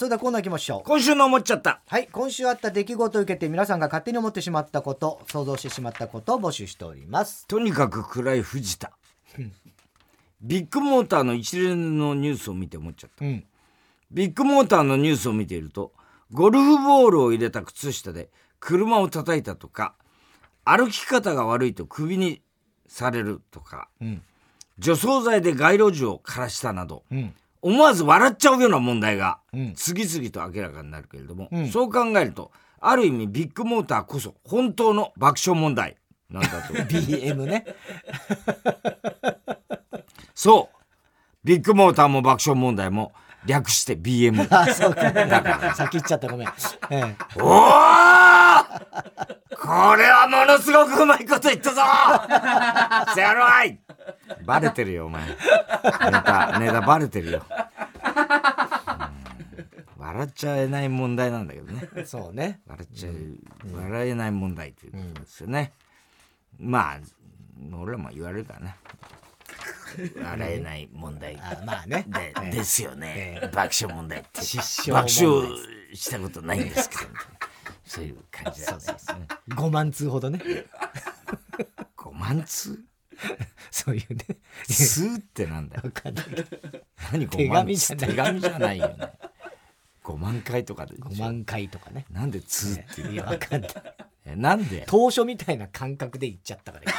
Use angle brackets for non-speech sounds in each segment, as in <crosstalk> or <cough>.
それではコーナー行きましょう。今週の思っちゃった。はい今週あった出来事を受けて皆さんが勝手に思ってしまったこと想像してしまったことを募集しております。とにかく暗い藤田。ビッグモーターの一連のニュースを見て思っちゃった、うん。ビッグモーターのニュースを見ているとゴルフボールを入れた靴下で車を叩いたとか歩き方が悪いとクビにされるとか、ん。除草剤で街路樹を枯らしたなど、うん思わず笑っちゃうような問題がうん。次々と明らかになるけれども、ん。そう考えるとある意味ビッグモーターこそ本当の爆笑問題なんだと。<laughs> BM ね。そう。ビッグモーターも爆笑問題も略して BM <laughs> あそうか。先言っちゃった。ごめん、ええ、おおこれはものすごくうまいこと言ったぞ！せやろいバレてるよお前。ネタネタバレてるよ、うん。笑っちゃえない問題なんだけどね。そうね。笑っちゃう、笑えない問題ということですよね、まあ俺らも言われるからね笑えない問題。あまあね。で,、ええ。ですよね、爆笑問題って。失爆笑したことないんですけど。そういう感じだよね5万通ほどね。5万通？そういうね。通ってなんだよ。わかんない何手5万紙じゃない。手紙じゃないよね。5万回とかでしょ？5万回とかね。なんで通っていういやわかんない。えなんで？投書みたいな感覚で言っちゃったから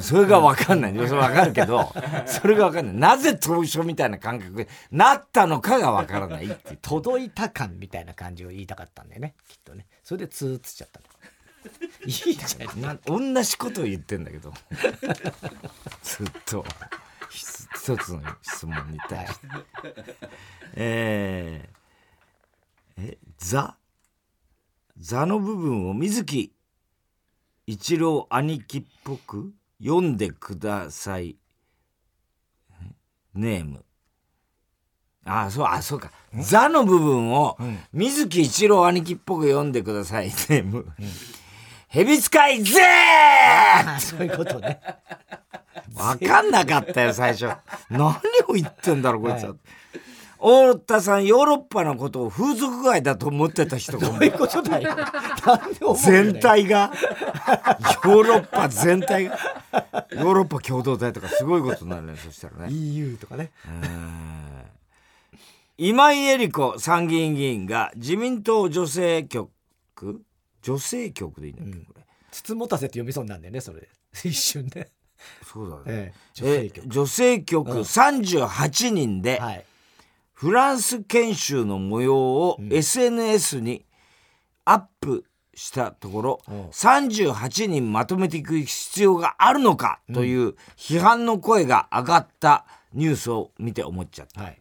それが分かんない。それ分かるけど、それが分かんない。なぜ投書みたいな感覚になったのかが分からないってい。届いた感みたいな感じを言いたかったんだよねきっとねそれで通っつっちゃったいいじゃんな同じことを言ってんだけどずっと一つの質問に対してえー、えザザの部分を水木一郎兄貴っぽく読んでください。えネーム。あそうあそうか「ザ」の部分を水木一郎兄貴っぽく読んでください。ネーム、蛇使いぜあそういうことね。わかんなかったよ、最初。何を言ってんだろう、こいつは。太田さん、ヨーロッパのことを風俗街だと思ってた人が。そういうことだよ。全体が、ヨーロッパ全体が、ヨーロッパ共同体とかすごいことになるね、そしたらね。EU とかね。うん。今井絵理子参議院議員が自民党女性局？女性局でいいんだっけ、これ。筒持たせって読みそうになるんだよねそれ。一瞬で、そうだね。<laughs> ええ、女え性局。女性局38人で、はいフランス研修の模様を SNS にアップしたところ、うん。38人まとめていく必要があるのかという批判の声が上がったニュースを見て思っちゃった。はい。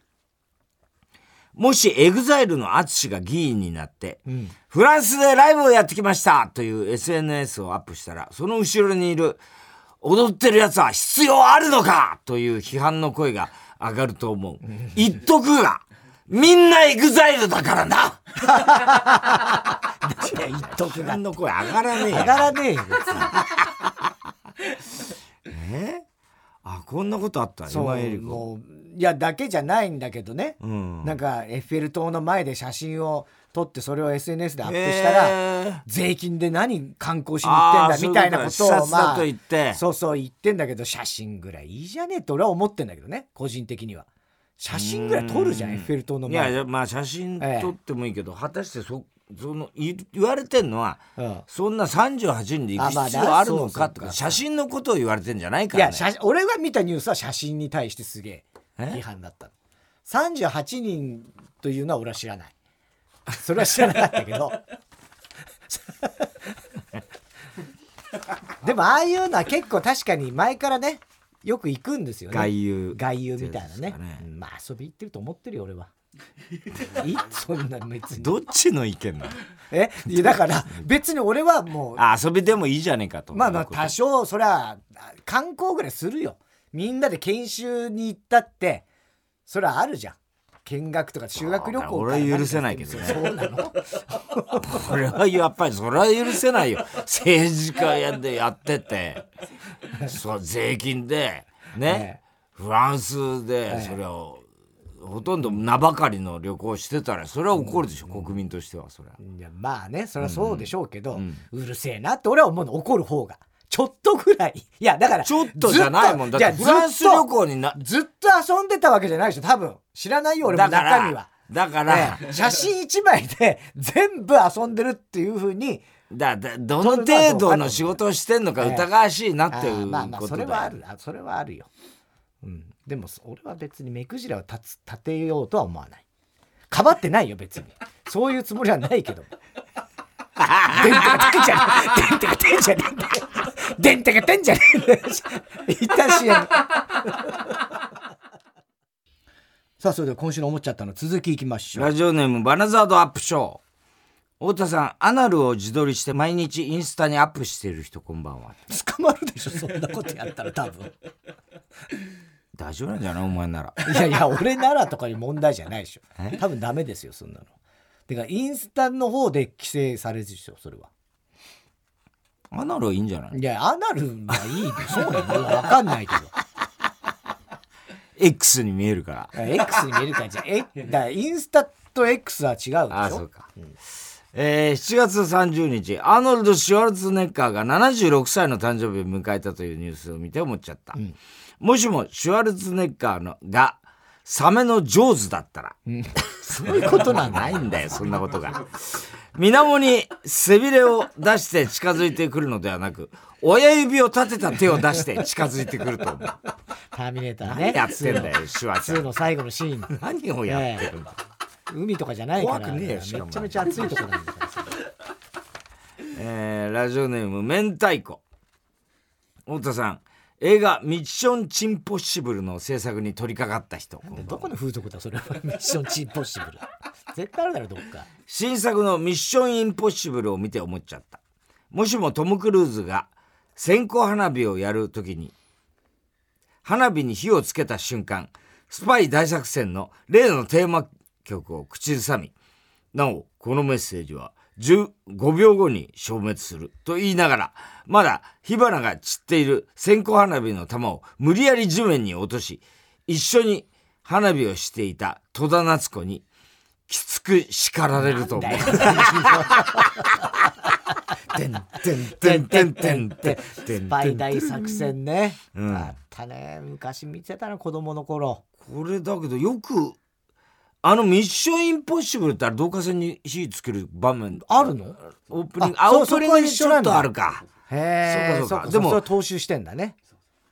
もしエグザイルの淳が議員になって、ん。フランスでライブをやってきましたという SNS をアップしたら、その後ろにいる踊ってるやつは必要あるのかという批判の声が上がると思う。言っとくが、みんなエグザイルだからないや言っとく批が判の声上がらねえよ上がらねえ？よえあ、こんなことあった？今江里子。もういやだけじゃないんだけどね、うん。なんかエッフェル塔の前で写真を撮ってそれを SNS でアップしたら、えー。税金で何観光しに行ってんだみたいなことをまあそうそう言ってんだけど写真ぐらいいいじゃねえって俺は思ってんだけどね個人的には。写真ぐらい撮るじゃんエッフェル塔のいやい前やまあ写真撮ってもいいけど、果たしてそその言言われてんのは、うん。そんな38人で行く必要あるのかかとか写真のことを言われてんじゃないかいら、ね、や写真俺が見たニュースは写真に対してすげええ？批判だったの。38人というのは俺は知らないそれは知らなかったけど。<laughs> でもああいうのは結構確かに前からねよく行くんですよね。外遊。外遊みたいなね。ね。うんまあ遊び行ってると思ってるよ俺は。いいそんな別に。どっちの意見なの？え？いやだから別に俺はもうあ遊びでもいいじゃねえかとまあまあ多少そりゃ観光ぐらいするよ。みんなで研修に行ったってそれはあるじゃん見学とか修学旅行俺は許せないけどねそうなのこれはやっぱりそれは許せないよ政治家やでやっててそう税金でね、えフランスでそれをほとんど名ばかりの旅行してたらそれは怒るでしょう、国民としてはそれはいやまあねそれはそうでしょうけど、うるせえなって俺は思うの怒る方がちょっとぐらい。いやだからちょっとじゃないもん。だってずフランス旅行になずっと遊んでたわけじゃないでしょ。多分。知らないよ俺も。だから中身は。だから、ね。写真一枚で全部遊んでるっていうふうにだだどの程度の仕事をしてんのか疑わしいなっていうあーまあまあそれはあるあそれはあるよ、うん、でも俺は別に目くじらを立つ立てようとは思わない。かばってないよ別に。そういうつもりはないけど電テがてんじゃねえ電テがてんじゃねえんだよ電テがてんじゃねえんだよ一旦 CM さあそれでは今週の思っちゃったの。続きいきましょう。ラジオネームバナザードアップショー太田さんアナルを自撮りして毎日インスタにアップしている人こんばんは。捕まるでしょそんなことやったら多分。大丈夫なんじゃない？お前なら。いやいや俺ならとかいう問題じゃないでしょ。多分ダメですよそんなのてかインスタの方で規制されるでしょそれは。アナルはいいんじゃない？いやアナルはいいでしょうね分かんないけど。X に見えるから。X に見えるからじゃあえだインスタと X は違うでしょ？ああそうか、えー7月30日アーノルド・シュワルツェネッカーが76歳の誕生日を迎えたというニュースを見て思っちゃった、もしもシュワルツェネッカーのがサメの上手だったら、そういうことなんだないんだよそんなことが。水面に背びれを出して近づいてくるのではなく親指を立てた手を出して近づいてくると思う。ターミネーターね。何やってんだよシュワちゃ2んの最後のシーン。何をやってるんだ、海とかじゃないから怖くねえよめしかもちゃめちゃ暑いとこなんだから。さえーラジオネーム明太子。太田さん映画「ミッションチンポッシブル」の制作に取り掛かった人。でどこの風俗だそれ。は <laughs> ミッションチンポッシブル。絶対あるだろどっか。新作の「ミッションインポッシブル」を見て思っちゃった。もしもトム・クルーズが線香花火をやるときに花火に火をつけた瞬間スパイ大作戦の例のテーマ曲を口ずさみなおこのメッセージは15秒後に消滅すると言いながらまだ火花が散っている線香花火の玉を無理やり地面に落とし一緒に花火をしていた戸田夏子にきつく叱られると思う。てんてんてんてんてんてんてんスパイ大作戦ね、うんあったね昔見てたな子供の頃これだけどよくあの「ミッションインポッシブル」ってあれ導火線に火つける場面。あるの？オープニング。あオープニングにちょっとあるか。へえそうかそうか。ででももそれ踏襲してんだね。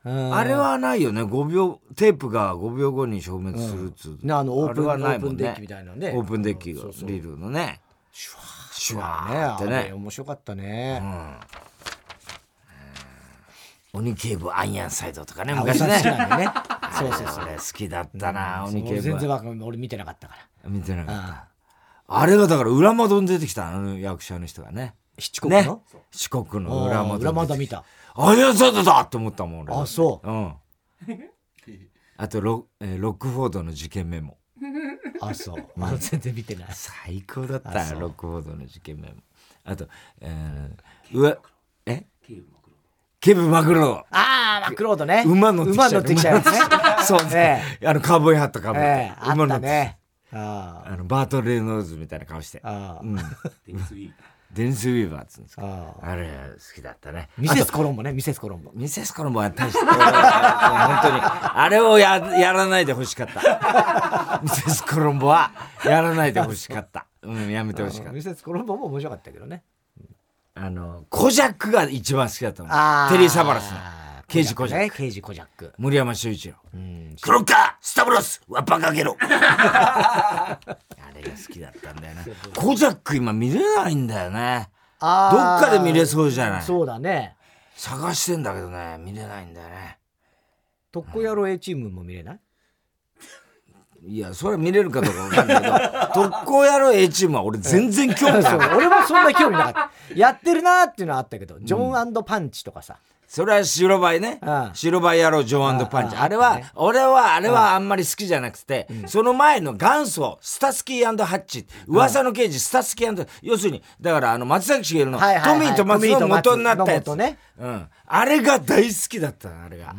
うん。あれはないよね。5秒テープが5秒後に消滅するっつう、ねあのオープンはないもんね。オープンデッキみたいなねオープンデッキがそうそう。ビルのね。シュワシュワーってね。面白かったね、鬼警部アイアンサイドとかねあ昔ね。ね。<laughs> そうそうそう。俺好きだったな、鬼俺全警部。然わかんない。俺見てなかったから。見てなかった。ああれがだから裏窓に出てきたあの役者の人がね。七国の、四国の裏窓裏窓見た。あいやそうだだって思ったもん俺。あそう。うん。あとロ,、えーロックフォードの事件メモ。<laughs> あそう。あ全然見てない。最高だったロックフォードの事件メモ。あと、えー、うわえ？ケブマグロ。ああマクロードね。馬乗ってきちゃう馬乗ってきちゃうね。<laughs> そうえあのカウボーイハットかぶって、馬乗って。たね。ああのバート・レイノーズみたいな顔して。あデンス・ウィーバー。っつうんですか。あああれ好きだったね。ミセスコロンボねミセスコロンボ。ミセスコロンボは大して、本当に、あれをややらないでほしかった。<laughs> ミセスコロンボはやらないでほしかった。うん、やめてほしかっミセスコロンボも面白かったけどね。た。あの、コジャックが一番好きだったの。あテリー・サバラスの。刑事コジャック。ね刑事コジャック森山修一郎。うんクロッカースタブロスワッパかけろ <laughs> あれが好きだったんだよね。<laughs> コジャック今見れないんだよね。どっかで見れそうじゃないそうだね探してんだけどね、見れないんだよね。特攻野郎 A チームも見れない？いや、それは見れるかどうかわかんないけど、特攻野郎 A チームは俺全然興味ない。<laughs> 俺もそんな興味なかった <laughs> やってるなーっていうのはあったけどジョンパンチとかさそれは白バイねうん。白バイ野郎ジョンパンチ。あれは俺はあれはあんまり好きじゃなくて、その前の元祖、スタスキーハッチ、噂の刑事、スタスキー要するに、だからあの、松崎しげるの、トはいはいはいミーと松の元になったやつ。うん。あれが大好きだったのあれが。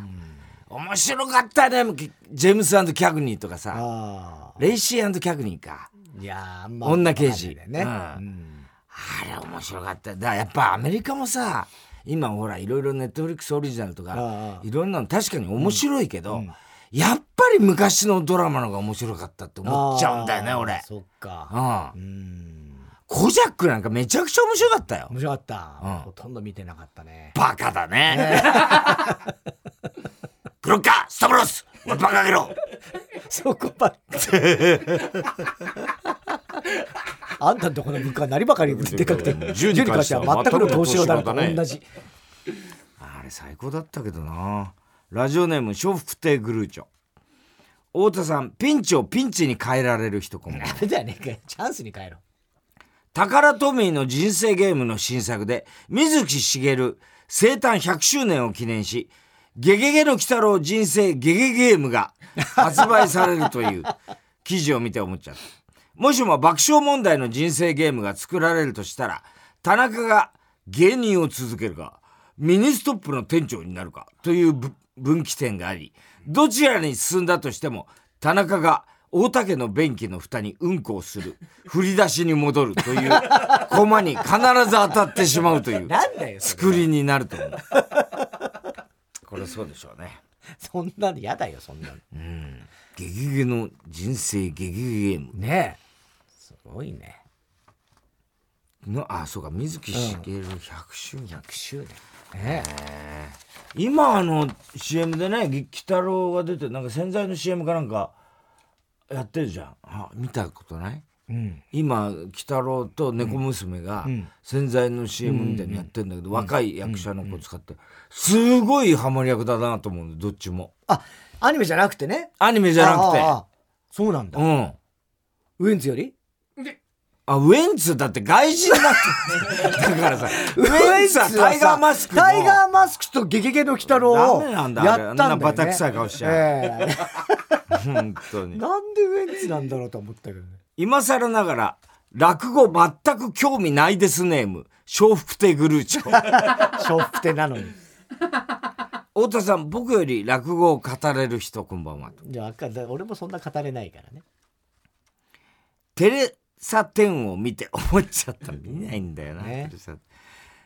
面白かったね。ジェームスキャグニーとかさ。あレイシーキャグニーか。あいやーあんま女刑事。ね、うん。うん。あれ面白かった。だからやっぱアメリカもさ今ほらいろいろネットフリックスオリジナルとかいろんなの確かに面白いけど、やっぱり昔のドラマの方が面白かったって思っちゃうんだよね俺。そっか。うん。うん。コジャックなんかめちゃくちゃ面白かったよ。面白かった、うん。ほとんど見てなかったね。バカだね <laughs> クロッカースタブロス俺バカげろそこばっかあんたんとこの物価は何ばかりでかくて銃に関しては全くの投資用だと全くのだね同じあれ最高だったけどなラジオネーム笑福亭グルーチョ太田さんピンチをピンチに変えられる人こんばんはダメだよねチャンスに変えろタカラトミーの人生ゲームの新作で水木しげる生誕100周年を記念しゲゲゲの鬼太郎人生ゲゲゲームが発売されるという記事を見て思っちゃったもしも爆笑問題の人生ゲームが作られるとしたら田中が芸人を続けるかミニストップの店長になるかというぶ分岐点がありどちらに進んだとしても田中が大竹の便器の蓋にうんこをする振り出しに戻るという駒に必ず当たってしまうというなんだよそれ。作りになると思うこれそうでしょうね。<laughs> そんなの嫌だよそんなの。ゲゲゲの人生ゲゲゲゲーム。ねえ。すごいね。のあそうか。水木しげる100周年、100周年。ね今あの CM でね鬼太郎が出てなんか洗剤の CM かなんかやってるじゃん。あ見たことない？えうん今鬼太郎と猫娘がん。洗剤の CM みたいにやってんだけど、若い役者の子使ってすごいハマり役だなと思うどっちも。あアニメじゃなくてね。アニメじゃなくて。あああそうなんだ。うん。ウエンツより？あウエンツだって外人だって。<laughs> だからさウエンツはタイガーマスクのタイガーマスクとゲゲゲの鬼太郎をダメなんだあれ。やったんだよ、ね、あんなバタ臭い顔しちゃう。ええ。<laughs> 本当に。なんでウエンツなんだろうと思ったけどね今更ながら落語全く興味ないですネーム笑福亭グルーチョ。<laughs> 笑福亭なのに。太田さん僕より落語を語れる人こんばんはじゃあ俺もそんな語れないからね。テレサ・テンを見て思っちゃった。見ないんだよな、ね。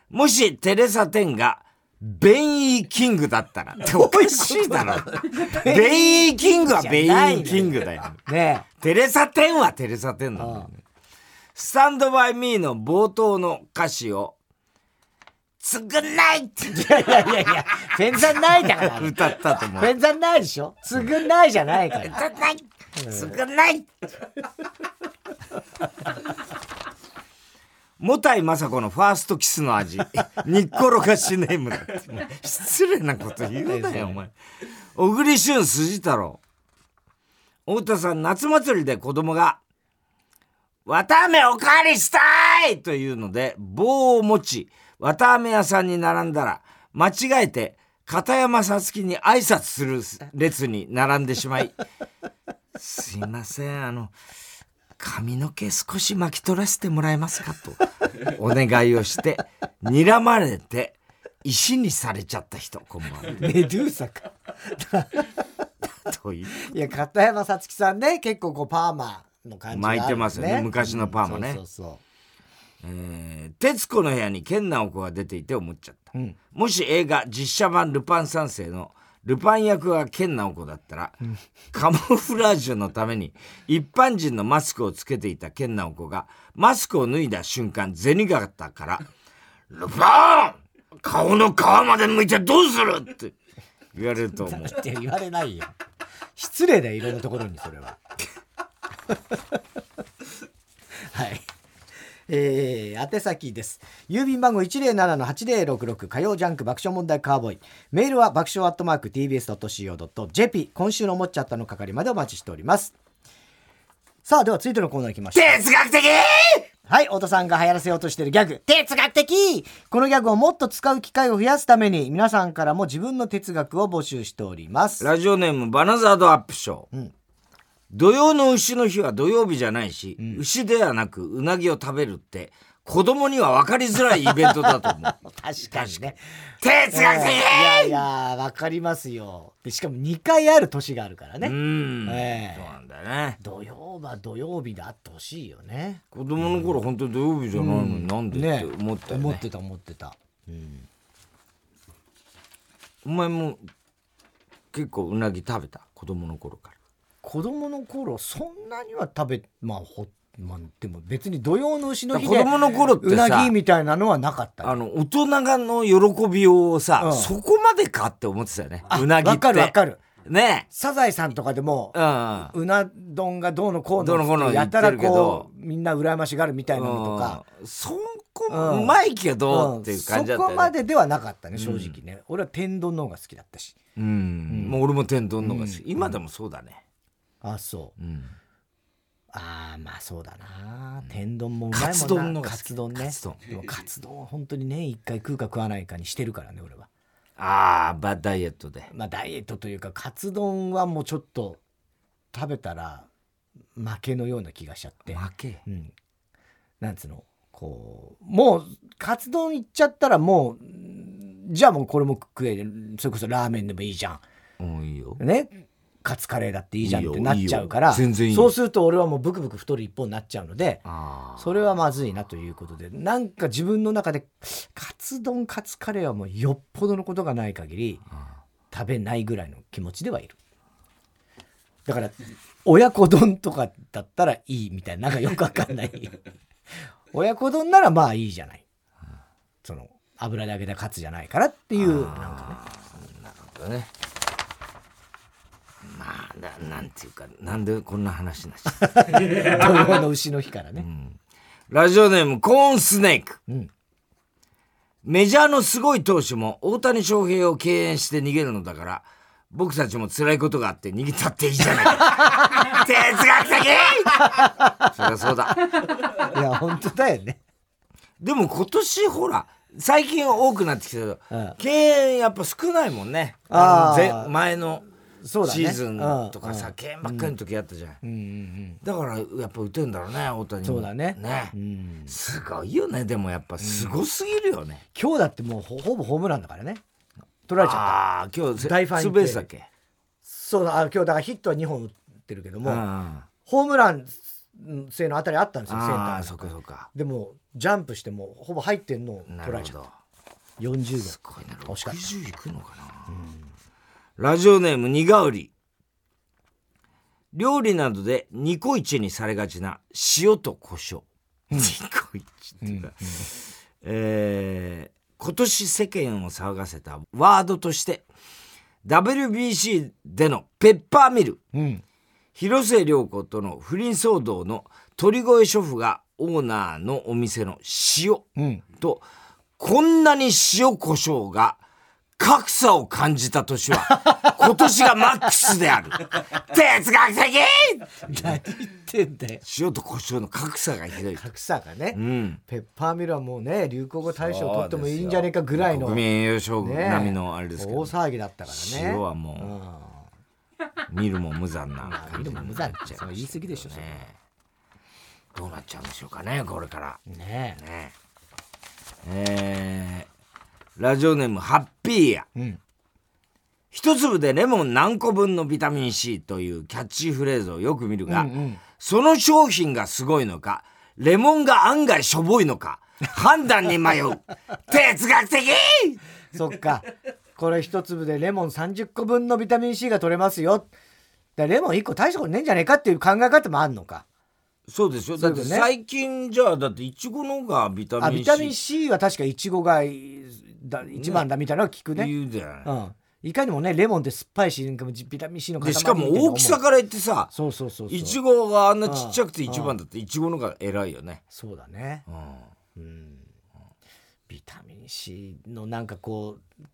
もしテレサ・テンがベンイーキングだったら。っ <laughs> ておかしいだろ。ベンイーキングはベンイーキングだよ。ねテレサ・テンはテレサ・テンなんだよね。スタンドバイミーの冒頭の歌詞をつぐないって。えいやいやいやいや。ペンザンないだから歌ったと思う。ペンザンないでしょ？つぐんないじゃないからつぐないつぐないもたいまさこのファーストキスの味。<laughs> にっころがしネームだって失礼なこと言うなよお前。小栗旬筋太郎。太田さん夏祭りで子供が「綿あめおかわりしたい!」というので棒を持ち綿あめ屋さんに並んだら間違えて片山さつきに挨拶する列に並んでしまい「すいませんあの髪の毛少し巻き取らせてもらえますか?」と。お願いをして睨まれて石にされちゃった人。こんばんは。メドゥーサか。という。いや片山さつきさんね結構こうパーマの感じがある巻いてますよね。昔のパーマね。そうそうえー徹子の部屋に健直子が出ていて思っちゃった、うん。もし映画実写版「ルパン三世」のルパン役が健直子だったら、カモフラージュのために一般人のマスクをつけていた健直子がマスクを脱いだ瞬間銭形から「ルパン!顔の皮まで向いてどうする!」って言われると思う。って言われないよ失礼だよいろんなところにそれは。<laughs> はい。えー、宛先です。郵便番号107-8066火曜ジャンク爆笑問題カーボーイ。メールは爆笑アットマーク TBS.CO.JP 今週の思っちゃったの係までお待ちしております。さあでは続いてのコーナー行きましょう。哲学的はい、太田さんが流行らせようとしているギャグ、哲学的。このギャグをもっと使う機会を増やすために、皆さんからも自分の哲学を募集しております。ラジオネームバナザードアップショー、ん土曜の牛の日は土曜日じゃないし、牛ではなくうなぎを食べるって子供には分かりづらいイベントだと思う。<laughs> 確かにね。哲学的。いやいやわかりますよ。でしかも2回ある年があるからうね、ん、ええ。そうなんだよね。土曜は土曜日であってほしいよね。子供の頃本当に土曜日じゃないのになんでって思ったよね。思ってた思ってた、うん、お前も結構うなぎ食べた？子供の頃から子供の頃そんなには食べまあほまあでも別に土曜の丑の日子で供の頃ってうさなぎみたいなのはなかった。よあの大人がの喜びをさ、うん。そこまでかって思ってたよね。あうなぎって。わかるわかる。ね。サザエさんとかでもえうん。うな丼がどうのこうのやたらこうみんな羨ましがるみたいなのとか、うんそこうまいけどうん。っていう感じだったよね。そこまでではなかったね正直ね、俺は天丼の方が好きだったし。うん、もう俺も天丼の方が好き、うん。今でもそうだね、あそう。うん、ああまあそうだな。天丼もうまいもんな。カツ丼のカツ丼ね。カツ丼。でもカツ丼は本当に年一回食うか食わないかにしてるからね俺は。ああバダイエットで。まあダイエットというかカツ丼はもうちょっと食べたら負けのような気がしちゃって。負け？うん。なんつうの？こうもうカツ丼いっちゃったらもうじゃあもうこれも食えそれこそラーメンでもいいじゃうんいいよ。んね？カツカレーだっていいじゃんってなっちゃうからそうすると俺はもうブクブク太る一方になっちゃうのでそれはまずいなということでなんか自分の中でカツ丼カツカレーはもうよっぽどのことがない限り食べないぐらいの気持ちではいる。だから親子丼とかだったらいいみたいななんかよくわかんない。<laughs> 親子丼ならまあいいじゃない。その油で揚げたカツじゃないからっていうなんかね。ねまあななんていうかなんでこんな話になっちゃった <laughs> 土曜の牛の日からね、ラジオネームコーンスネーク。うん。メジャーのすごい投手も大谷翔平を敬遠して逃げるのだから僕たちも辛いことがあって逃げたっていいじゃないか。<laughs> 哲学的！そりゃそうだ。いや本当だよね。でも今年ほら最近多くなってきたけど、うん。敬遠やっぱ少ないもんね。あ前のそうだね。シーズンとかさ、うん。敬遠ばっかりの時あったじゃん、うん。うんうんだからやっぱ打てんだろうね大谷も。そうだね。ね、うん。すごいよねでもやっぱすごすぎるよね、今日だってもうほほぼホームランだからね。取られちゃった。ああ今日せ大ファインツーベースだっけ？そうだあ今日だからヒットは2本打ってるけども、うん。ホームラン性のあたりあったんですよセンタああーにそっかそっか。でもジャンプしてもほぼ入ってんのを取られちゃった。ど。40すごいな惜しかった60いくのかな、ラジオネーム苦売り。料理などでニコイチにされがちな塩と胡椒、ニコイチっていうか、えー今年世間を騒がせたワードとして WBC でのペッパーミル。度うん。広末涼子との不倫騒動の鳥越ショフがオーナーのお店の塩うん。とこんなに塩コショウが格差を感じた年は <laughs> 今年がマックスである。<laughs> 哲学的！何言ってんだよ。塩とコショウの格差がひどい。格差がね、うん。ペッパーミルはもうね流行語大賞取ってもいいんじゃねえかぐらいの。国民栄誉賞ね並みのあれですけど、大騒ぎだったからね。塩はもう見るも無残なうん感じ見るも無残っちゃう言い過ぎでしょね。どうなっちゃうんでしょうかねこれから。ねねえーラジオネームハッピーや。えうん。一粒でレモン何個分のビタミン C というキャッチフレーズをよく見るが、うんうん。その商品がすごいのかレモンが案外しょぼいのか <laughs> 判断に迷う。哲学的！そっか。これ一粒でレモン30個分のビタミン C が取れますよ。レモン1個大したことねえんじゃねえかっていう考え方もあるのかそうでしょ？だって最近じゃあだっていちごの方がビタミンあビタミン C C は確かいちごがだ一番だみたいなのは聞くね。言うじゃない、うん。いかにもねレモンって酸っぱいしビタミン C の塊でしかも大きさから言ってさそうそうそういちごがあんなちっちゃくてうん一番だっていちごの方が偉いよね、そうだね。うん。うん。ビタミン C のなんかこう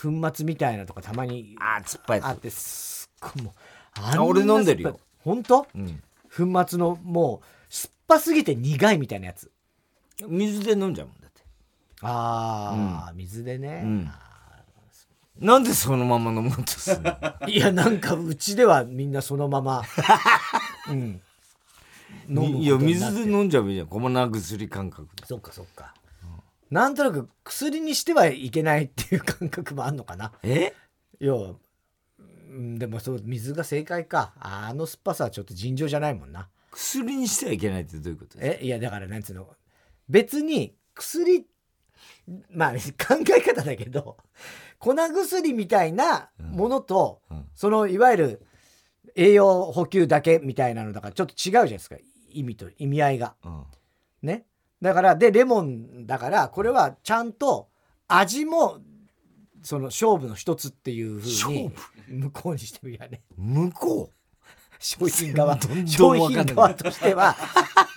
粉末みたいなとかたまにあー酸っぱいあってすっごいもう。あ俺飲んでるよ。本当？うん粉末のもう酸っぱすぎて苦いみたいなやつ。水で飲んじゃうもんだって。ああ、水でね、うん。なんでそのまま飲もうとするの？<laughs> いやなんかうちではみんなそのまま。<laughs> うん。いや水で飲んじゃえばい。いじゃん粉薬感覚でそっかそっか、なんとなく薬にしてはいけないっていう感覚もあんのかな。え？要はうんでもそう水が正解か。あの酸っぱさはちょっと尋常じゃないもんな。薬にしてはいけないってどういうことですか？えいやだからなんつうの。別に薬まあ <laughs> 考え方だけど粉薬みたいなものと、うん。うんそのいわゆる栄養補給だけみたいなのだからちょっと違うじゃないですか。意味と意味合いが。うん。ね。だからでレモンだからこれはちゃんと味もその勝負の一つっていうふうに向こうにしてみりゃね。向こ商品側。どんどん商品側としては。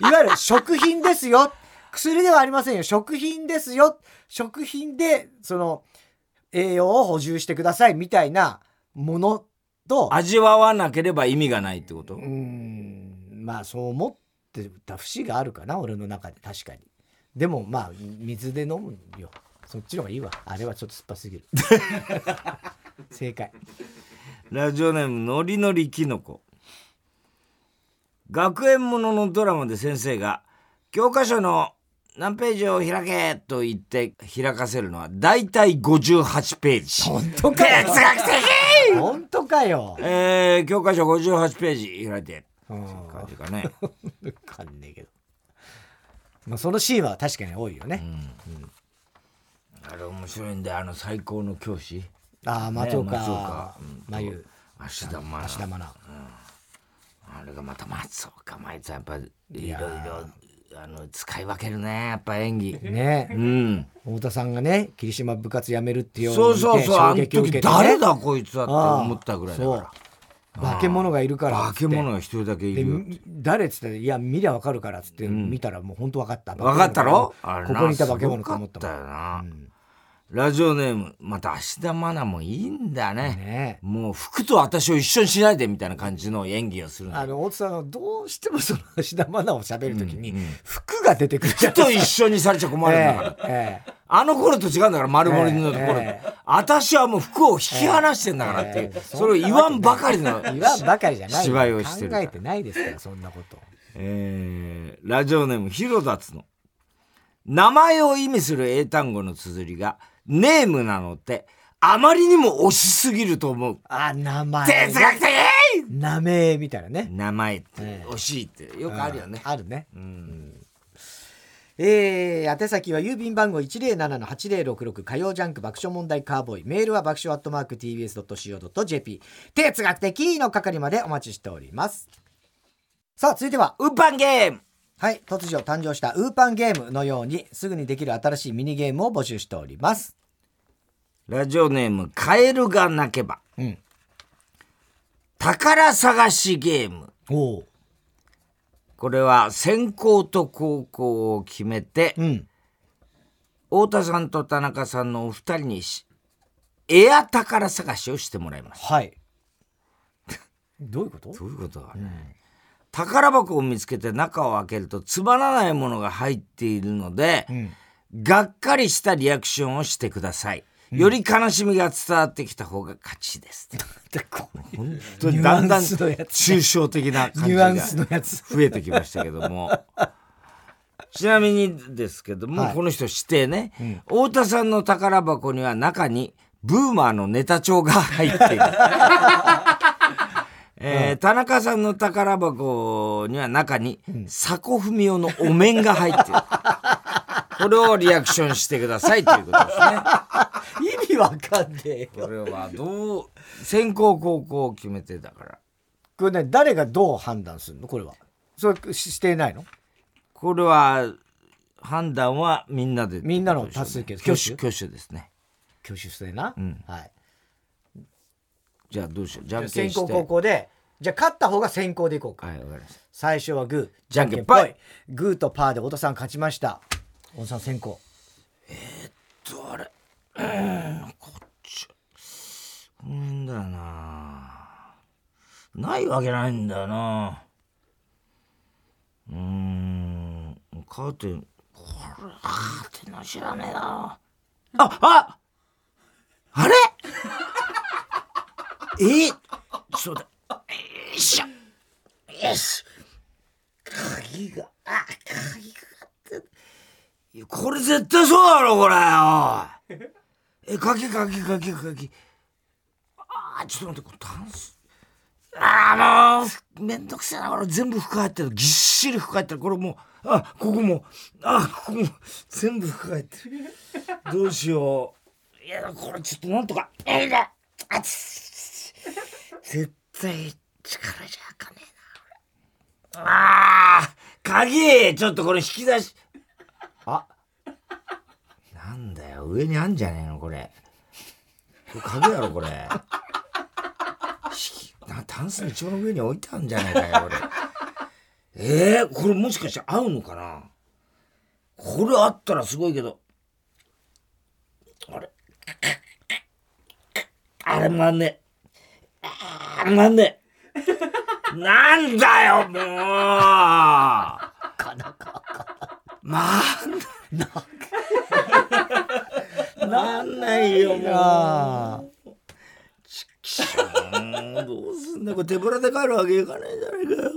いわゆる食品ですよ。薬ではありませんよ。食品ですよ。食品でその栄養を補充してくださいみたいなものと。う味わわなければ意味がないってこと？うーん。まあそう思ってた節があるかな。俺の中で。確かに。でもまあ水で飲むよ。そっちの方がいいわ。あれはちょっと酸っぱすぎる。<laughs> 正解ラジオネームのりのりきのこ。学園もののドラマで先生が教科書の何ページを開けと言って開かせるのは大体58ページ。本当かよ。哲学的。本当かよ。えー、教科書58ページ開いて。うん。感じかね。わかんねえけど。まあそのシーンは確かに多いよね、あれ面白いんであの最高の教師ああ松岡。ね松岡。うん。真由芦田愛菜。愛菜。あれがまた松岡。茉優さんやっぱいろいやろあの使い分けるね。やっぱ演技。ね。うん。太田さんがね霧島部活やめるっていうそうそうそう。あの時誰だこいつだって思ったぐらいだから。化け物がいるから化け物が一人だけいでる誰っつったら「いや見りゃわかるから」っつって見たらもう本当わかった。分かったろ？ここにいた化け物と思ったもん。かったよな、ラジオネームまた芦田愛菜もいいんだね。ね。もう服と私を一緒にしないでみたいな感じの演技をするの。あの大津さんはどうしてもその芦田愛菜を喋るときに服が出てくるじゃん服と一緒にされちゃ困るんだから、ええあの頃と違うんだから丸森のところで、ええ私はもう服を引き離してんだからっていう、ええそれを言わんばかりの言わんばかりじゃない芝居をしてる考えてないですからそんなこと。えーラジオネームひろだつの。名前を意味する英単語の綴りがネームなのってあまりにも惜しすぎると思う。あ名前哲学的！名前みたいなね。名前ってええ。惜しいってよくあるよね、あるね。うん。えー、宛先は郵便番号107-8066火曜ジャンク爆笑問題カーボーイ。メールは爆笑アットマーク TBS.CO.JP 哲学的の係までお待ちしております。さあ続いてはウーパンゲーム。はい突如誕生したウーパンゲームのようにすぐにできる新しいミニゲームを募集しておりますラジオネームカエルが鳴けば。うん。宝探しゲーム。おおこれは先行と後攻を決めて、うん。太田さんと田中さんのお二人にしエア宝探しをしてもらいます。はい。<laughs> どういうこと？どういうことだ？ね、宝箱を見つけて中を開けるとつまらないものが入っているので、ん。がっかりしたリアクションをしてくださいより悲しみが伝わってきた方が勝ちです、<laughs> 本当に。だんだん抽象的な感じがニュアンスのやつ。増えてきましたけども。<laughs> ちなみにですけども、はい。この人指定ね、太田さんの宝箱には中にブーマーのネタ帳が入っている、<laughs> えー田中さんの宝箱には中に佐古文雄のお面が入っているこれをリアクションしてくださいということですね。意味わかんねえよ。これはどう先行後攻を決めてだから。これね誰がどう判断するの？これは。それししてないの？これは判断はみんなでみんなの多数決挙手挙手？ですね。挙手制な、ん。はい。じゃあどうしよう。じゃんけん先行後攻でじゃあ勝った方が先行でいこうか。はいわかりました。最初はグーじゃんけんぽい。グーとパーで太田さん勝ちました太田さん先行どれ。うんこっち。この辺だよな。ないわけないんだよな。うーんカーテンこれカーテンの知らねえな。あああれ？<laughs> え？そうだよいしょ。よし。鍵があ鍵が。いやこれ絶対そうだろこれよ。え鍵鍵鍵鍵あーちょっと待ってこれタンスあーもうめんどくせえなこれ全部服入ってる。ぎっしり服入ってる。これもうあここもあここも全部服入ってる。どうしよう。いやこれちょっとなんとか。えいだあつ絶対力じゃあかねえなあー鍵ちょっとこれ引き出しなんだよ。上にあんじゃねえのこれ。これ鍵やろこれ。なタンスの一番上に置いてあるんじゃないかよこれ。えー、これもしかして合うのかな？これあったらすごいけど。あれ。あれまんねえ。あーなんねえ。なんだよもう。まあなん <laughs> ないよもあうちくしょうどうすんだ？これ手ぶらで帰るわけいかないじゃないかよ。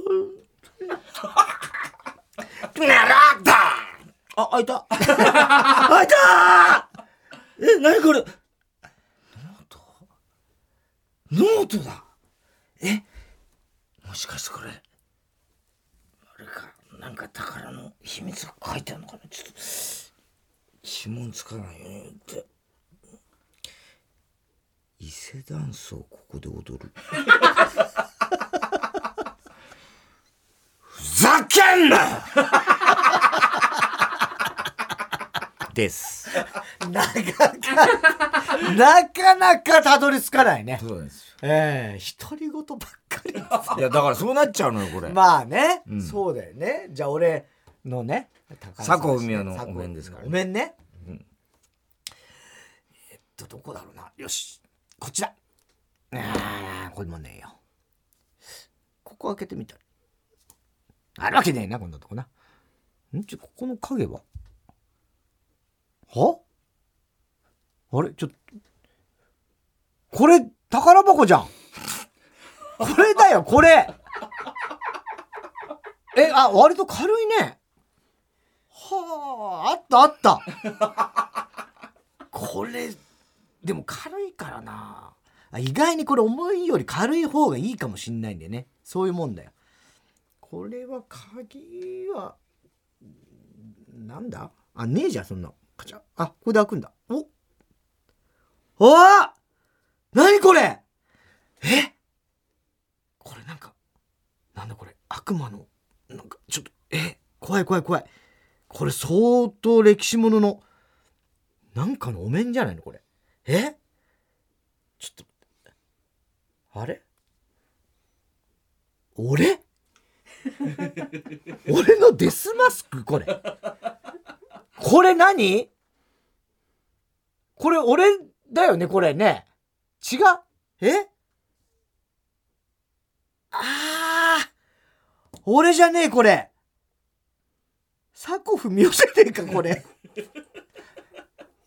ならったあ開いた。開いた！え何これ？ノート。ノートだ。えもしかしてこれあれかなんか宝の秘密が書いてあるのかな？ちょっと指紋つかないようにって。伊勢ダンスをここで踊る。ふざけんな！です。なかなかなかなかたどり着かないね。そうなんですええ独り言ばっかりよいやだからそうなっちゃうのよこれ、まあね、うん。そうだよね。じゃあ俺のね。佐古文也のお面ですからね。お面ね、うん。えっとどこだろうな。よし。こっちだあーこれもねえよ。ここ開けてみたらあるわけねえなこんなとこな。ん？ちょここの影は？は？あれ？ちょっと。これ宝箱じゃん。これだよこれ。えあ割と軽いねはああったあった。<laughs> これでも軽いからな。意外にこれ重いより軽い方がいいかもしんないんだよね。そういうもんだよ。これは鍵はなんだ？あねえじゃんそんな。カチャ。あこれで開くんだ。おおあ何これ？え？これなんかなんだこれ？悪魔のなんかちょっとえ？怖い怖い怖い。これ相当歴史もののなんかのお面じゃないのこれ。え？ちょっとあれ？俺？<laughs> 俺のデスマスクこれ。これ何？これ俺だよねこれね。違う？え？あー！俺じゃねえこれ佐古文雄じゃねえかこれ。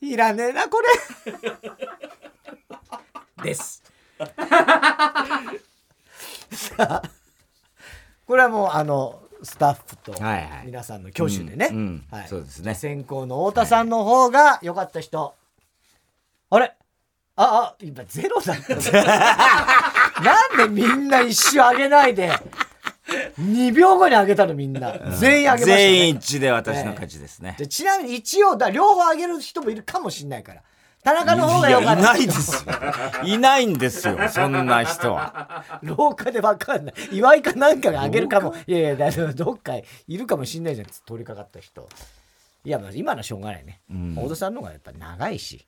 いらねえなこれ。です。さあこれはもうあのスタッフとはいはい。皆さんの挙手でね、はい、そうですね。先行の太田さんの方が良かった人、あれ？ああ今ゼロだった。<laughs> なんでみんな一瞬上げないで2秒後に上げたのみんな、全員上げました、ね、全員一致で私の勝ちですね、でちなみに一応だ両方上げる人もいるかもしれないから。田中の方が良かった。いないですよ。いないんですよ。そんな人は。廊下で分かんない。岩井かなんかが上げるかも。いやいやだどっかいるかもしんないじゃん。通りかかった人。いやまあ今のはしょうがないね、ん。太田さんの方がやっぱ長いし。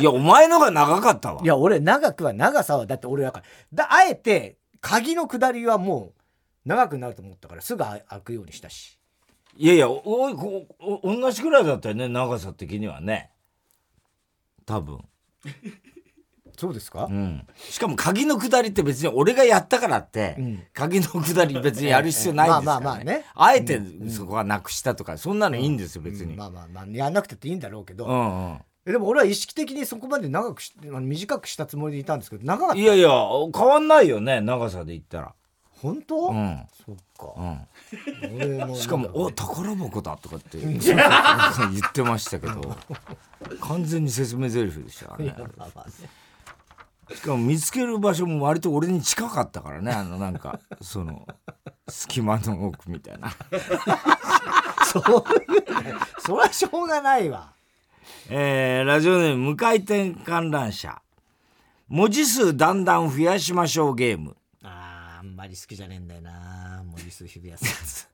いやお前のが長かったわ。いや俺長くは長さはだって俺だからだあえて鍵の下りはもう長くなると思ったからすぐ開くようにしたし。いやいやおおこお同じぐらいだったよね長さ的にはね。多分。そうですか、うん。しかも鍵の下りって別に俺がやったからって、うん。鍵の下り別にやる必要ないんですから、ね。まあまあまあね。あえてそこはなくしたとかそんなのいいんですよ別に、まあまあまあやんなくてっていいんだろうけど、うんうん。えでも俺は意識的にそこまで長くし短くしたつもりでいたんですけど長かった。いやいや変わんないよね長さで言ったら本当、うん。そっか、うん。しかも「お宝箱だ」とかって <laughs> 言ってましたけど。完全に説明台詞でしたね。しかも見つける場所も割と俺に近かったからね。あのなんかその隙間の奥みたいな。そういうそりゃしょうがないわ。えーラジオネーム無回転観覧車。文字数だんだん増やしましょうゲームんまり好きじゃねえんだよな。文字数増やすやつ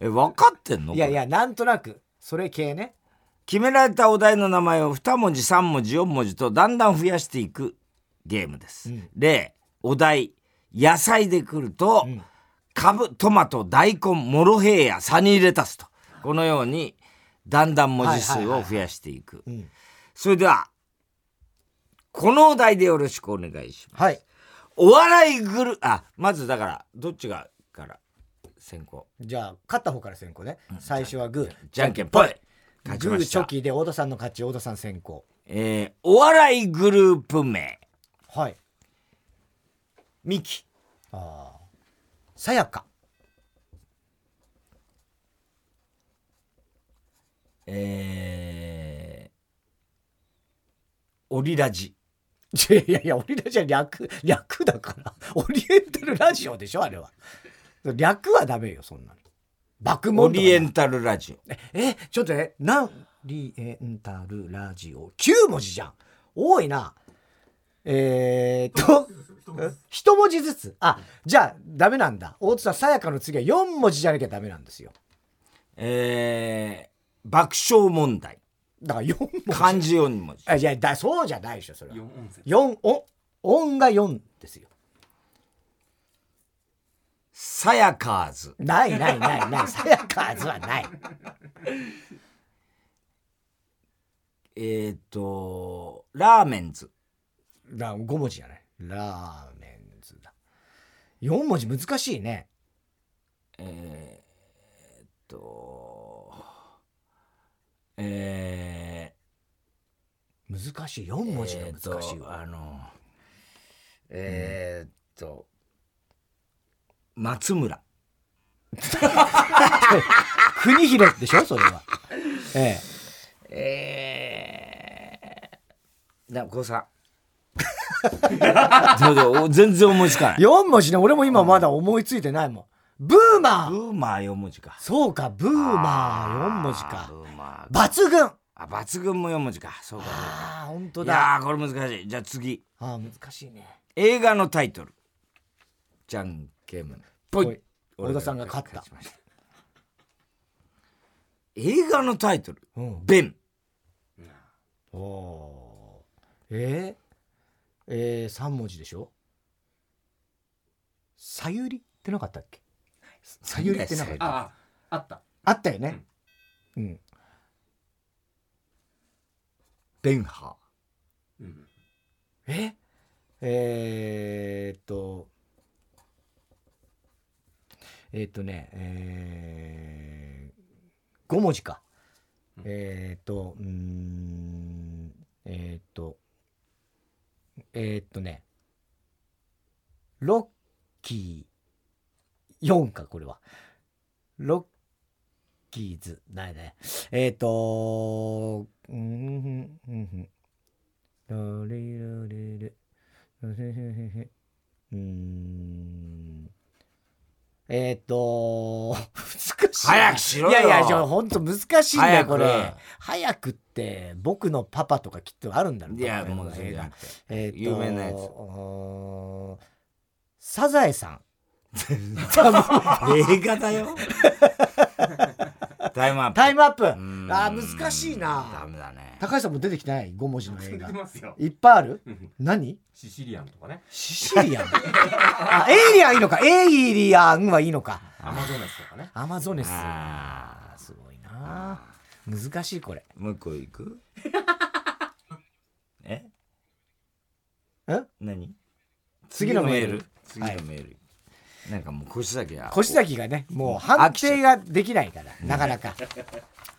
え分かってんの？いやいやなんとなく。それ系ね。決められたお題の名前を2文字3文字4文字とだんだん増やしていくゲームです、うん。例お題。野菜で来ると、ん。カブトマト大根モロヘイヤサニーレタスと。このようにだんだん文字数を増やしていく、うん。それではこのお題でよろしくお願いします。はいお笑いグルあまずだからどっちがから先行。じゃあ勝った方から先行ね、最初はグー。じゃんけんぽい。グーチョキで太田さんの勝ち太田さん先行。えーお笑いグループ名。はい。ミキ。ああさやか。えー、オリラジ <laughs> いやいやいや俺らじゃ略略だから。オリエンタルラジオでしょあれは。略はダメよそんなの。爆オ問とかリエンタルラジオ。えちょっとねなんリエンタルラジオ。9文字じゃん。多いな。えー、っと一文字ずつあじゃあダメなんだ。大津さんさやかの次は4文字じゃなきゃダメなんですよ。えー、爆笑問題だから4文字。漢字4文字。あいやだそうじゃないでしょそれは。四音節。4音。音が4ですよ。さやかーず。ないないないない。さやかーずはない。えー、っとラーメンズ。だ5文字じゃない？ラーメンズだ。4文字難しいね。えー、っとえ難しい。4ー、文字がえーっと難しいわ、あのえー、っと松村。<laughs> 国広でしょそれは。ええ。ー、なこうさ <laughs> どうぞ。お全然思いつかなえい。4文字ね俺も今まだ思いついてないもんブーマー。ブーマー4文字か。そうかブーマー4文字か。ブーマー。抜群。あ抜群も4文字か。そうかああ本当いだやーこれ難しい。じゃあ次。あー難しいね。映画のタイトル。じゃんけんぽい。太田さんが勝った。映画のタイトル。うん。ベン。おおー。えー、えー、3文字でしょ？さゆり？ってなかったっけ？さゆりってなかったあああった。あったよね。うん。ベンハうん。え？えー、っと。えー、っとねえー、5文字か、えー、っとうーんえー、っと。えー、っとね。ロッキー4かこれは。ロッキーズないね。えー、っとうんうんうんうんラリラリレうーん。えー、っと難しい。な早くしろよ。いやいやじゃあほんと難しいんだよこれ。早くって僕のパパとかきっとあるんだろいやもうえーっと有名なやつ。サザエさん映画だよ。<laughs> タイムアップ。タイムアップ。あうん。ー難しいダなメだね。高橋さんも出てきてない？5文字の。映出画てますよいっぱいある？うん。何？シシリアンとかね。シシリアン。あエイリアンいいのか。エイリアンはいいのか。アマゾネスとかね。アマゾネス。あすごいな。難しいこれ。もう一個いく？え？ん何？次のメール。次のメール、なんかもう腰崎が越崎がねもう判定ができないからなかなか。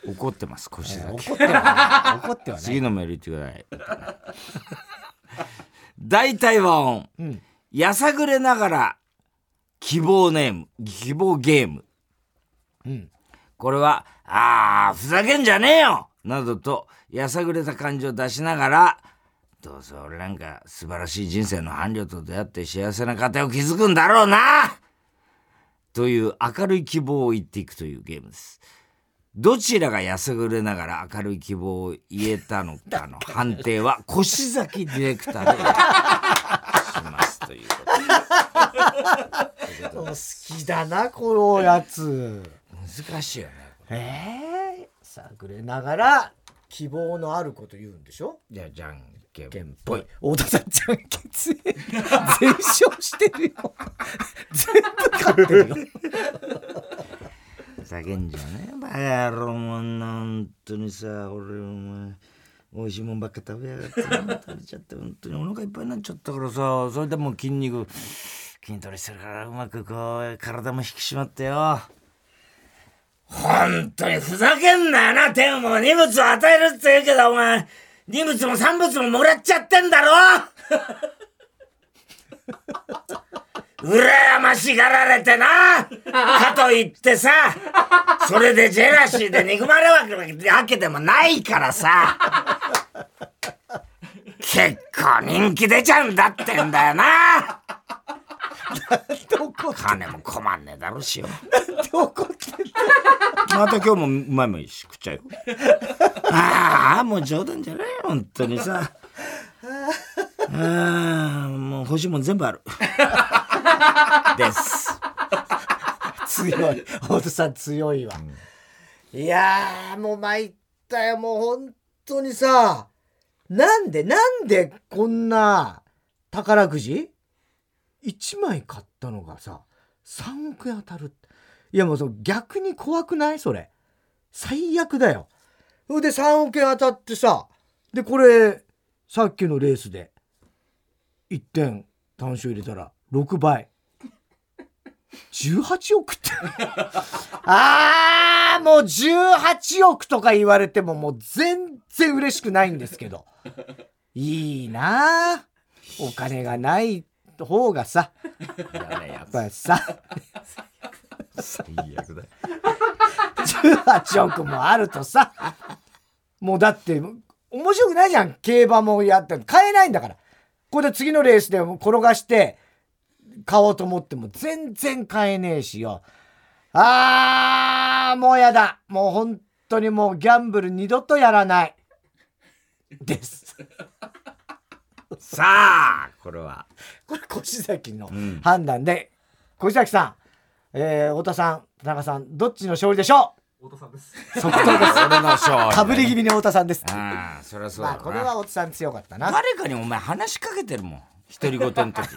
怒ってます腰崎、怒っては <laughs> 怒ってはない。次のメール言ってください。大体和音。うん。やさぐれながら希望ネーム希望ゲーム。うん。これは「ああふざけんじゃねえよ!」などとやさぐれた感じを出しながらどうせ俺なんか素晴らしい人生の伴侶と出会って幸せな家庭を築くんだろうな。という明るい希望を言っていくというゲームです。どちらがやさぐれながら明るい希望を言えたのかの判定は越崎ディレクターでしますということで好きだなこのやつ難しいよね。ええ探れながら希望のあること言うんでしょ？じゃあじゃんけんぽい。太田さんじゃんけん強い全勝してるよ。<laughs> 全部勝ってるよ。ふざけんじゃねえバカ野郎もんな本当にさ俺お前美味しいもんばっか食べやがってな食べちゃって本当にお腹いっぱいになっちゃったからさ。それでもう筋肉筋トレしてるからうまくこう体も引き締まってよ。本当にふざけんなよな天も荷物を与えるって言うけどお前荷物も産物ももらっちゃってんだろ？<laughs> 羨ましがられてな。かといってさそれでジェラシーで憎まれるわけでもないからさ。<laughs> 結構人気出ちゃうんだってんだよな金も困んねえだろうしよ。どこってまた今日もうまいもんし食っちゃうよ。ああもう冗談じゃないよ本当にさ。ああもう欲しいもん全部ある。です。強い。太田さん強いわ、いやーもう参ったよもう本当にさ。なんでなんでこんな宝くじ？1枚買ったのがさ3億円当たるいやもうその逆に怖くない？それ。最悪だよ。それで3億円当たってさでこれさっきのレースで1点単勝入れたら6倍。18億って。<laughs> あーもう18億とか言われてももう全然嬉しくないんですけど。いいなあお金がない方がさやっぱり。さ。最悪だ。よ18億もあるとさもうだって面白くないじゃん。競馬もやって買えないんだから。これで次のレースで転がして買おうと思っても全然買えねえしよ。あーもうやだ。もう本当にもうギャンブル二度とやらない。です。さあこれはこれ越崎のん。判断で、越崎さん、えー、太田さん田中さんどっちの勝利でしょ太田さんです。う即答です。俺の勝利かぶり気味に太田さんです。ああそりゃそうまあこれは太田さん強かったな。誰かにお前話しかけてるもん。独り言の時。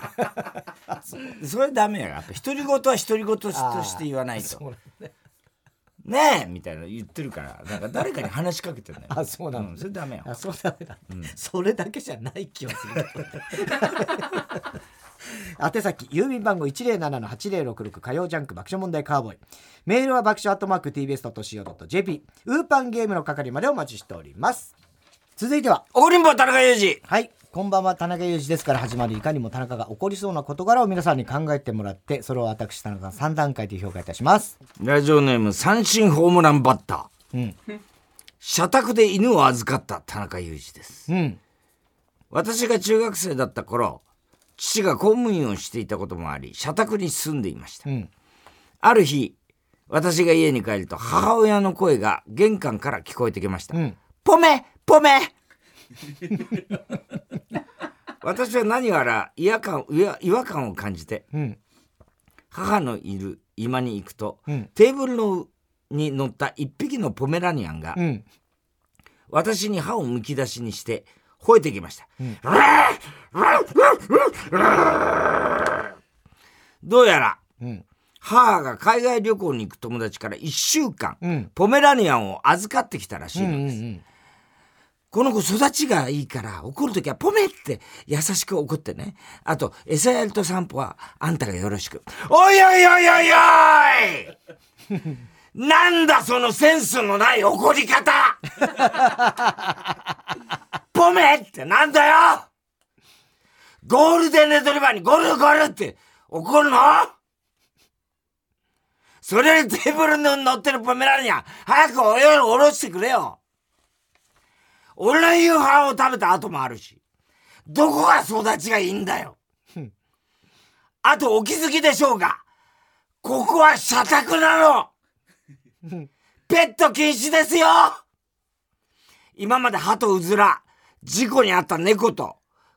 <laughs> それダメよ。やっぱ独り言は独り言として言わないと。そうなんだねえみたいな言ってるからなんか誰かに話しかけてるのよ。<laughs> あそうなの。んそれダメよ。あそうダメだ、それだけじゃない気がする。<laughs> 宛先郵便番号107-8066火曜ジャンク爆笑問題カーボーイ。メールは爆笑アットマーク TBS.CO.JP ウーパンゲームの係までお待ちしております。続いては。怒りんぼ田中裕二。はいこんばんは。田中裕二ですから始まるいかにも田中が起こりそうな事柄を皆さんに考えてもらってそれを私田中さん3段階で評価いたします。ラジオネーム三振ホームランバッター。うん。社宅で犬を預かった田中裕二です。うん。私が中学生だった頃父が公務員をしていたこともあり社宅に住んでいました。うん。ある日私が家に帰ると母親の声が玄関から聞こえてきました、うん。ポメポメ <laughs> 私は何やら違和感違和感を感じてうん。母のいる居間に行くと、うん。テーブルのに乗った一匹のポメラニアンが、うん。私に歯をむき出しにして吠えてきました、<laughs> どうやらうん。母が海外旅行に行く友達から1週間、うん。ポメラニアンを預かってきたらしいうんのです、うんこの子育ちがいいから怒るときはポメって優しく怒ってね。あと、餌やりと散歩はあんたがよろしく。おいおいおいおいおい <laughs> なんだそのセンスのない怒り方 <laughs> ポメってなんだよゴールデンレトリバーにゴルゴルって怒るの？それよりテーブルに乗ってるポメラニアン、早くお湯を下ろしてくれよ。俺の夕飯を食べた後もあるし、どこが育ちがいいんだよ。あとお気づきでしょうが、ここは社宅なの。ペット禁止ですよ。今まで鳩うずら、事故に遭った猫と、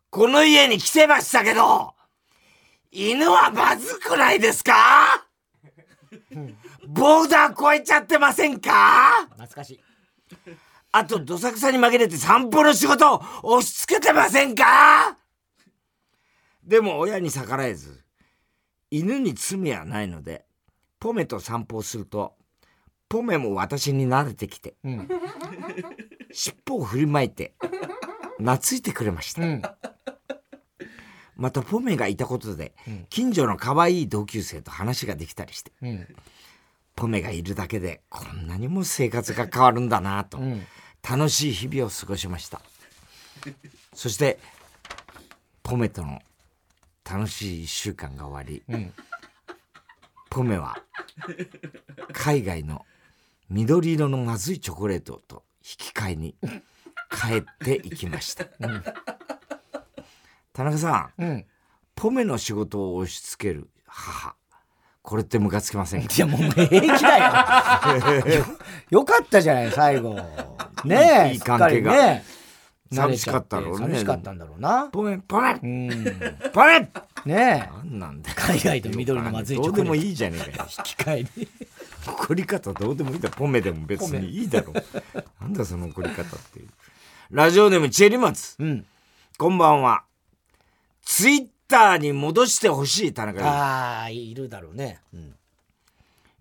この家に来てましたけど、犬はまずくないですか？ボーダー越えちゃってませんか？懐かしいあと、どさくさに紛れて散歩の仕事を押し付けてませんか？でも親に逆らえず、犬に罪はないので、ポメと散歩をすると、ポメも私に慣れてきて、うん。尻尾を振りまいて、懐いてくれました。うん。またポメがいたことで、ん。近所の可愛い同級生と話ができたりして、うん。ポメがいるだけでこんなにも生活が変わるんだなと、うん楽しい日々を過ごしました。そしてポメとの楽しい1週間が終わり、うん。ポメは海外の緑色のまずいチョコレートと引き換えに帰っていきました、田中さんうん。ポメの仕事を押し付ける母これってムカつきませんか？いやもう平気だよ。よよかったじゃない最後 <laughs> ねえいい関係が。ね寂しかったろうね。寂しかったんだろうな。ポメポメうん。ポメねえ。なんなんだよ。海外と緑のまずいどうでもいいじゃねえかよ。引き換えに。怒り方どうでもいいだろ。ポメでも別にいいだろ。なんだその怒り方っていう。ラジオネームチェリマツ。うん。こんばんは。ツイッターに戻してほしい田中ああいるだろうね。うん。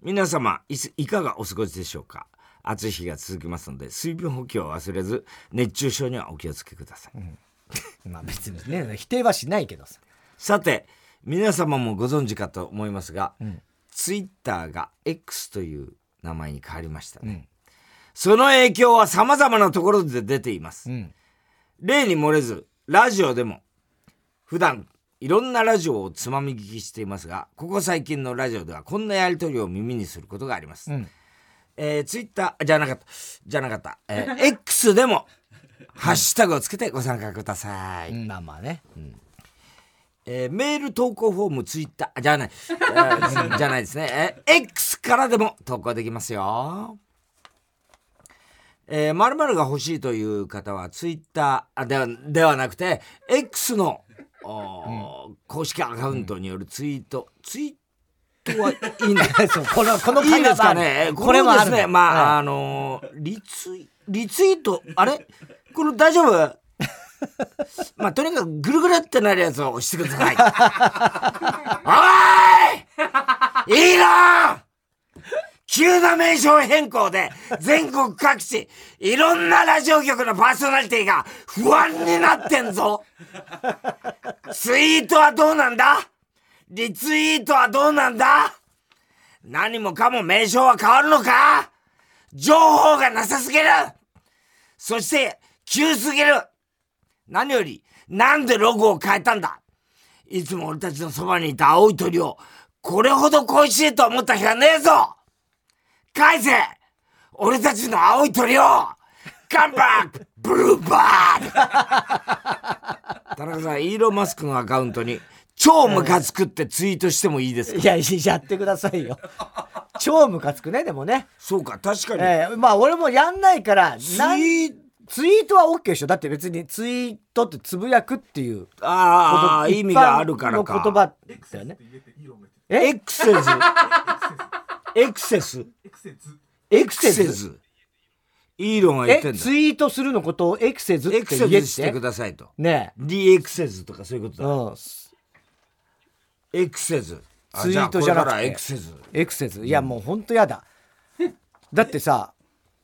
皆様いすいかがお過ごしでしょうか？暑い日が続きますので水分補給を忘れず熱中症にはお気をつけください、<laughs> まあ別にね否定はしないけどさ。さて皆様もご存知かと思いますが、ん。ツイッターが X という名前に変わりましたね、うん。その影響は様々なところで出ています、うん。例に漏れずラジオでも普段いろんなラジオをつまみ聞きしていますがここ最近のラジオではこんなやり取りを耳にすることがあります、うんえー、ツイッターじゃなかった。じゃなかった、えー X でもハッシュタグをつけてご参加ください、うんまあまあね。うん。えーメール投稿フォームツイッターじゃない、えー <laughs> じゃないですね、えー X からでも投稿できますよ。えー、〇〇が欲しいという方はツイッターあではではなくて X の、おー公式アカウントによるツイート、ツイートはいい。<laughs> んこのこのいいですか会ね。これもですね。まあ、はいあのーリツイ、リツイート、あれ？これ大丈夫？<laughs> まあ、とにかくぐるぐるってなるやつを押してください。<laughs> おーい！いいな！急な名称変更で全国各地いろんなラジオ局のパーソナリティが不安になってんぞ。ツイートはどうなんだ？リツイートはどうなんだ？何もかも名称は変わるのか？情報がなさすぎる！そして、急すぎる！何より、なんでロゴを変えたんだ？いつも俺たちのそばにいた青い鳥を、これほど恋しいと思った日はねえぞ！返せ！俺たちの青い鳥をカンバック！ブルーバード！<laughs> 田中さん、イーロン・マスクのアカウントに、超ムカつくってツイートしてもいいですか？いややってくださいよ <laughs> 超ムカつくねでもねそうか、確かに。えーまあ俺もやんないからツイーツイートは OK でしょだって別にツイートってつぶやくっていうああ、意味があるからか。一般の言葉だよねえエクセス。エクセス。エクセス。イーロンが言ってんだ。え？ツイートするのことをエクセズってエク言えっセスしてくてださいと。ねリエクセスとかそういうことだ。えうんエクセス。あツイートじゃなくて。エクセス。エクセズいやもうほんとやだ。だってさ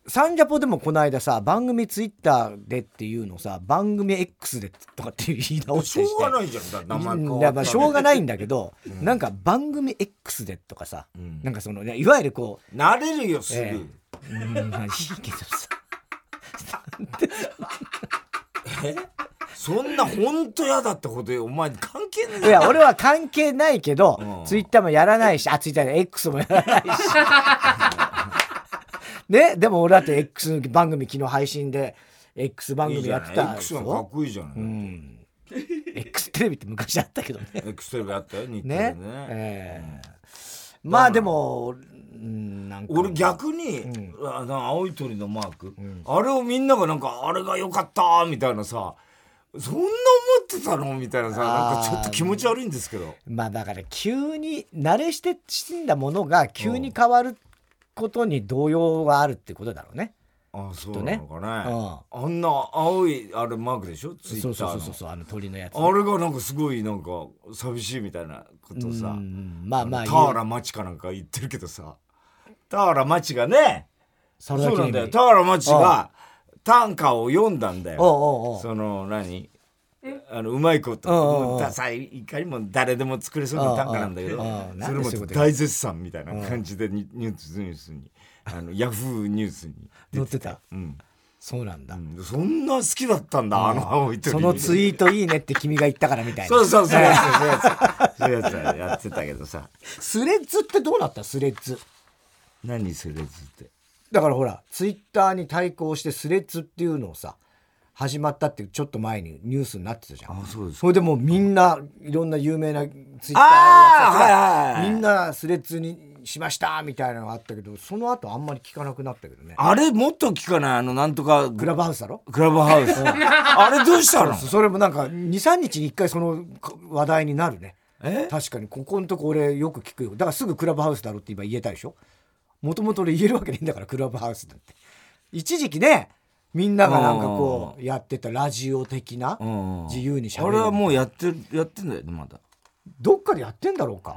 サンジャポでもこの間さ番組ツイッターでっていうのさ番組 X でとかって言い直ししたょりしてうがないじゃん。だ名前変いやまあわったらしょうがないんだけど、なんか番組 X でとかさ、ん。なんかそのねいわゆるこ慣れるよ、すえぐ。う、うん、まあいいけどさ <laughs> そんな本当嫌だってことお前関係ねえ。いや俺は関係ないけど、うん。ツイッターもやらないしあツイッターで X もやらないし。ねでも俺だって X 番組昨日配信で X 番いい組やってた X がかっこいいじゃない、うん。X テレビって昔あったけどね。<laughs> X テレビあったよ日テレね。でねええ。まあでもうんなんか。俺逆に、うあの青い鳥のマーク、ん。あれをみんながなんかあれが良かったみたいなさそんな思ってたの？みたいなさなんかちょっと気持ち悪いんですけど。まあだから急に慣れして死んだものが急に変わることに動揺があるってことだろうね。ああそうなのかね。うん。あんな青いあれマークでしょ？ツイッターのそうそうそうあの鳥のやつ、あれがなんかすごいなんか寂しいみたいなことをさ。うんまあまあ田原町かなんか言ってるけどさ。田原町がね。そそうなんだよ。田原町が短歌を読んだんだよ。おうおうおう。その何？あのうまいこと。もうダサいいかにも誰でも作れそうな短歌なんだけどそれも大絶賛みたいな感じでニニュースニュースにあのヤフーニュースに載ってた？うん。そうなんだ、うん。そんな好きだったんだあの青い鳥。そのツイートいいねって君が言ったからみたいな。そうそうそう。そうそういうやつやってたけどさ。スレッズってどうなった？スレッズ。何それずって？だからほらツイッターに対抗してスレッズっていうのをさ始まったってちょっと前にニュースになってたじゃん。あそうですそれでもうみんないろんな有名なツイッターあーのやつはいはいはいがみんなスレッズにしましたみたいなのがあったけどその後あんまり聞かなくなったけどね。あれもっと聞かない？あのなんとか。クラブハウスだろ？クラブハウス。<laughs> あれどうしたの？それもなんか23日に1回その話題になるね。え？確かに。ここのとこ俺よく聞くよ。だからすぐクラブハウスだろって今言えたでしょ？もともと俺言えるわけねえんだからクラブハウスだって。一時期ねみんながなんかこうやってたラジオ的なうん自由にしゃべある。れはもうやってるやってんだよねまだ。どっかでやってんだろうか。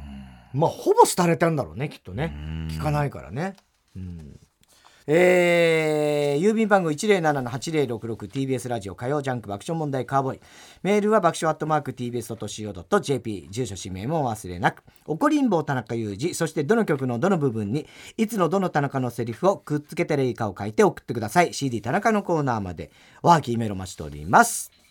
まあほぼ廃れたんだろうねきっとね。聞かないからね。うんえー郵便番号 107-8066TBS ラジオ火曜ジャンク爆笑問題カーボーイ。メールは爆笑アットマーク TBS.CO.JP 住所氏名もお忘れなく。怒りんぼう田中裕二。そしてどの曲のどの部分にいつのどの田中のセリフをくっつけたらいいかを書いて送ってください。CD 田中のコーナーまで。おはきメロ待ちしております。